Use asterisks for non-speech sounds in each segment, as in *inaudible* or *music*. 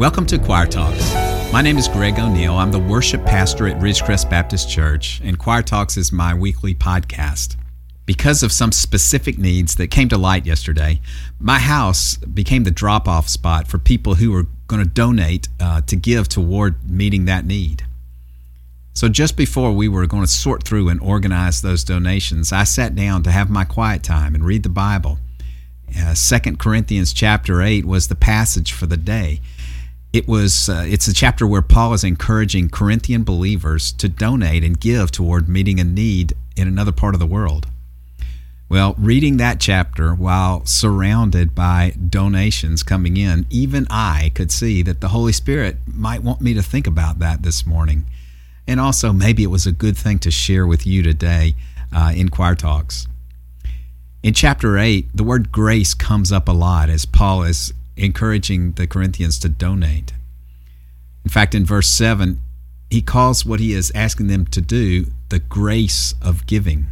Welcome to Choir Talks. My name is Greg O'Neill. I'm the worship pastor at Ridgecrest Baptist Church, and Choir Talks is my weekly podcast. Because of some specific needs that came to light yesterday, my house became the drop off spot for people who were going to donate uh, to give toward meeting that need. So, just before we were going to sort through and organize those donations, I sat down to have my quiet time and read the Bible. Uh, 2 Corinthians chapter 8 was the passage for the day it was uh, it's a chapter where Paul is encouraging Corinthian believers to donate and give toward meeting a need in another part of the world. Well, reading that chapter while surrounded by donations coming in, even I could see that the Holy Spirit might want me to think about that this morning. And also, maybe it was a good thing to share with you today uh, in Choir Talks. In chapter 8, the word grace comes up a lot as Paul is encouraging the Corinthians to donate. In fact, in verse 7, he calls what he is asking them to do the grace of giving.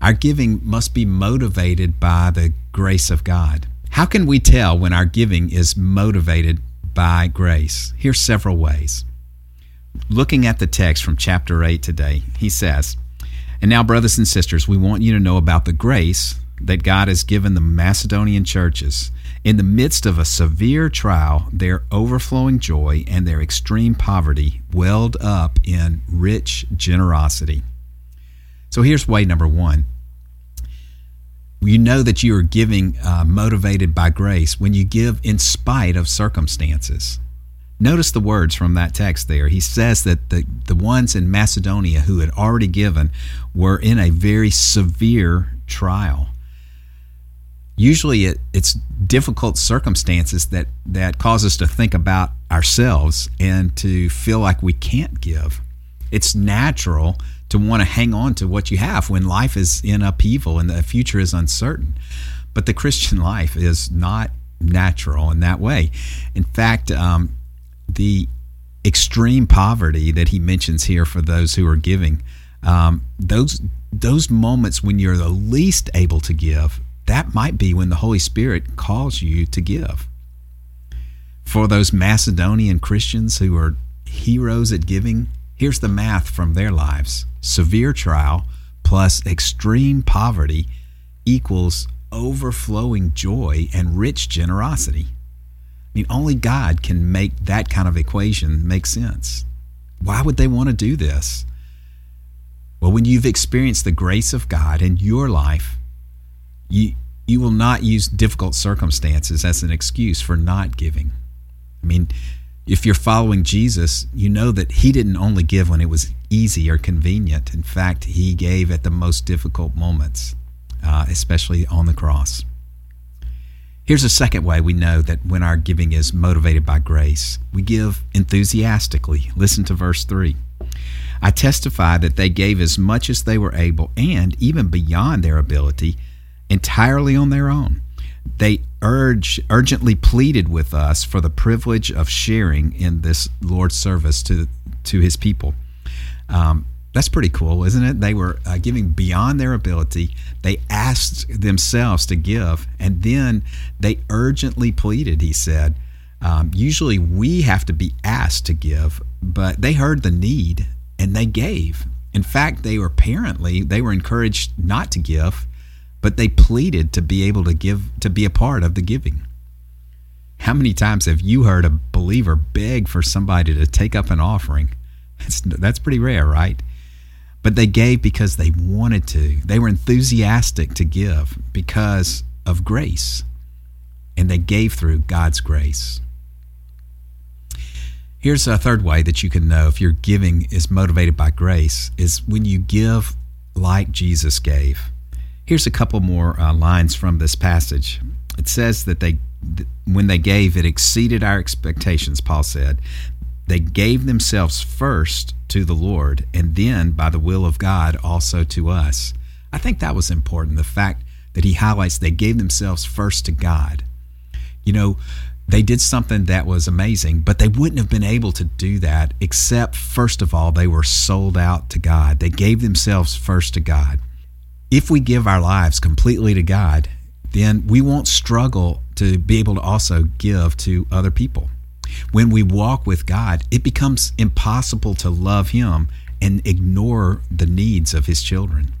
Our giving must be motivated by the grace of God. How can we tell when our giving is motivated by grace? Here's several ways. Looking at the text from chapter 8 today, he says, And now, brothers and sisters, we want you to know about the grace that God has given the Macedonian churches in the midst of a severe trial, their overflowing joy and their extreme poverty welled up in rich generosity. So here's way number one. You know that you are giving uh, motivated by grace when you give in spite of circumstances. Notice the words from that text there. He says that the, the ones in Macedonia who had already given were in a very severe trial usually it, it's difficult circumstances that that cause us to think about ourselves and to feel like we can't give. It's natural to want to hang on to what you have when life is in upheaval and the future is uncertain. But the christian *laughs* life is not natural in that way. In fact um, the extreme poverty that he mentions here for those who are giving um, those those moments when you're the least able to give that might be when the Holy Spirit calls you to give. For those Macedonian Christians who are heroes at giving, here's the math from their lives severe trial plus extreme poverty equals overflowing joy and rich generosity. I mean, only God can make that kind of equation make sense. Why would they want to do this? Well, when you've experienced the grace of God in your life, you you will not use difficult circumstances as an excuse for not giving. I mean, if you're following Jesus, you know that he didn't only give when it was easy or convenient. In fact, he gave at the most difficult moments, uh, especially on the cross. Here's a second way we know that when our giving is motivated by grace, we give enthusiastically. Listen to verse 3. I testify that they gave as much as they were able and even beyond their ability entirely on their own. They urge, urgently pleaded with us for the privilege of sharing in this Lord's service to, to his people. Um, that's pretty cool, isn't it? They were uh, giving beyond their ability. They asked themselves to give, and then they urgently pleaded, he said. Um, usually we have to be asked to give, but they heard the need and they gave. In fact, they were apparently they were encouraged not to give but they pleaded to be able to give to be a part of the giving. How many times have you heard a believer beg for somebody to take up an offering? That's, that's pretty rare, right? But they gave because they wanted to. They were enthusiastic to give because of grace. And they gave through God's grace. Here's a third way that you can know if your giving is motivated by grace is when you give like Jesus gave. Here's a couple more uh, lines from this passage. It says that they, when they gave, it exceeded our expectations, Paul said. They gave themselves first to the Lord, and then, by the will of God, also to us. I think that was important. The fact that he highlights they gave themselves first to God. You know, they did something that was amazing, but they wouldn't have been able to do that except, first of all, they were sold out to God. They gave themselves first to God if we give our lives completely to God, then we won't struggle to be able to also give to other people. When we walk with God, it becomes impossible to love Him and ignore the needs of His children.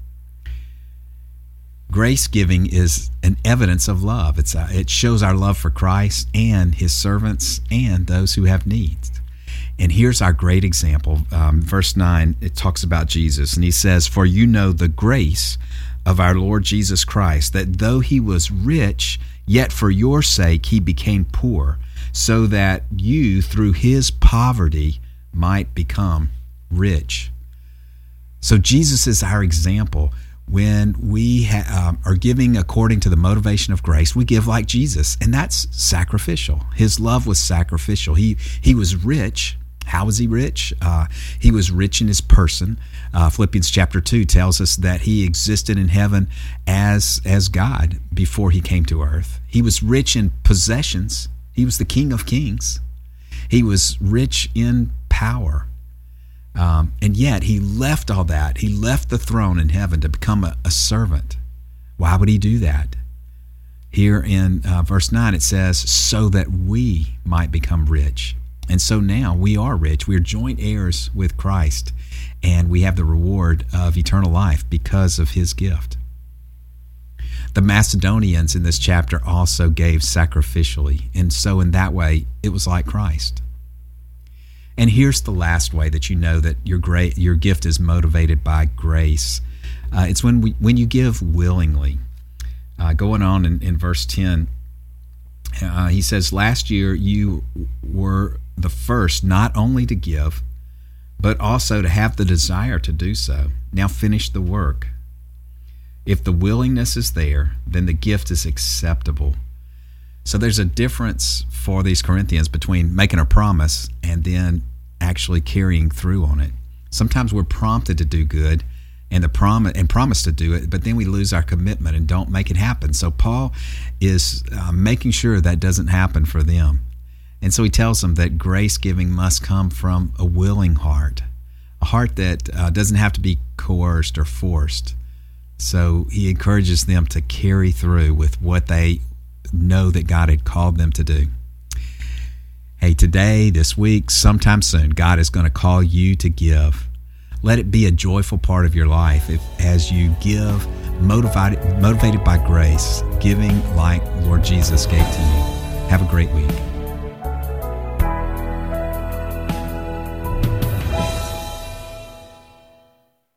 Grace giving is an evidence of love. It's a, it shows our love for Christ and His servants and those who have needs. And here's our great example. Um, verse 9, it talks about Jesus, and he says, For you know the grace of our Lord Jesus Christ, that though he was rich, yet for your sake he became poor, so that you, through his poverty, might become rich. So Jesus is our example when we ha- um, are giving according to the motivation of grace, we give like Jesus, and that's sacrificial. His love was sacrificial. He he was rich. How was he rich? Uh, he was rich in his person. Uh, Philippians chapter two tells us that he existed in heaven as as God before he came to earth. He was rich in possessions. He was the King of Kings. He was rich in power. Um, and yet he left all that. He left the throne in heaven to become a, a servant. Why would he do that? Here in uh, verse 9, it says, so that we might become rich. And so now we are rich. We are joint heirs with Christ, and we have the reward of eternal life because of his gift. The Macedonians in this chapter also gave sacrificially, and so in that way, it was like Christ. And here's the last way that you know that your great your gift is motivated by grace. Uh, it's when we when you give willingly. Uh, going on in, in verse ten, uh, he says, "Last year you were the first not only to give, but also to have the desire to do so. Now finish the work. If the willingness is there, then the gift is acceptable." So there's a difference for these Corinthians between making a promise and then actually carrying through on it. Sometimes we're prompted to do good and the promise and promise to do it, but then we lose our commitment and don't make it happen. So Paul is uh, making sure that doesn't happen for them. And so he tells them that grace giving must come from a willing heart, a heart that uh, doesn't have to be coerced or forced. So he encourages them to carry through with what they know that God had called them to do. Hey, today, this week, sometime soon, God is going to call you to give. Let it be a joyful part of your life if, as you give, motivated, motivated by grace, giving like Lord Jesus gave to you. Have a great week.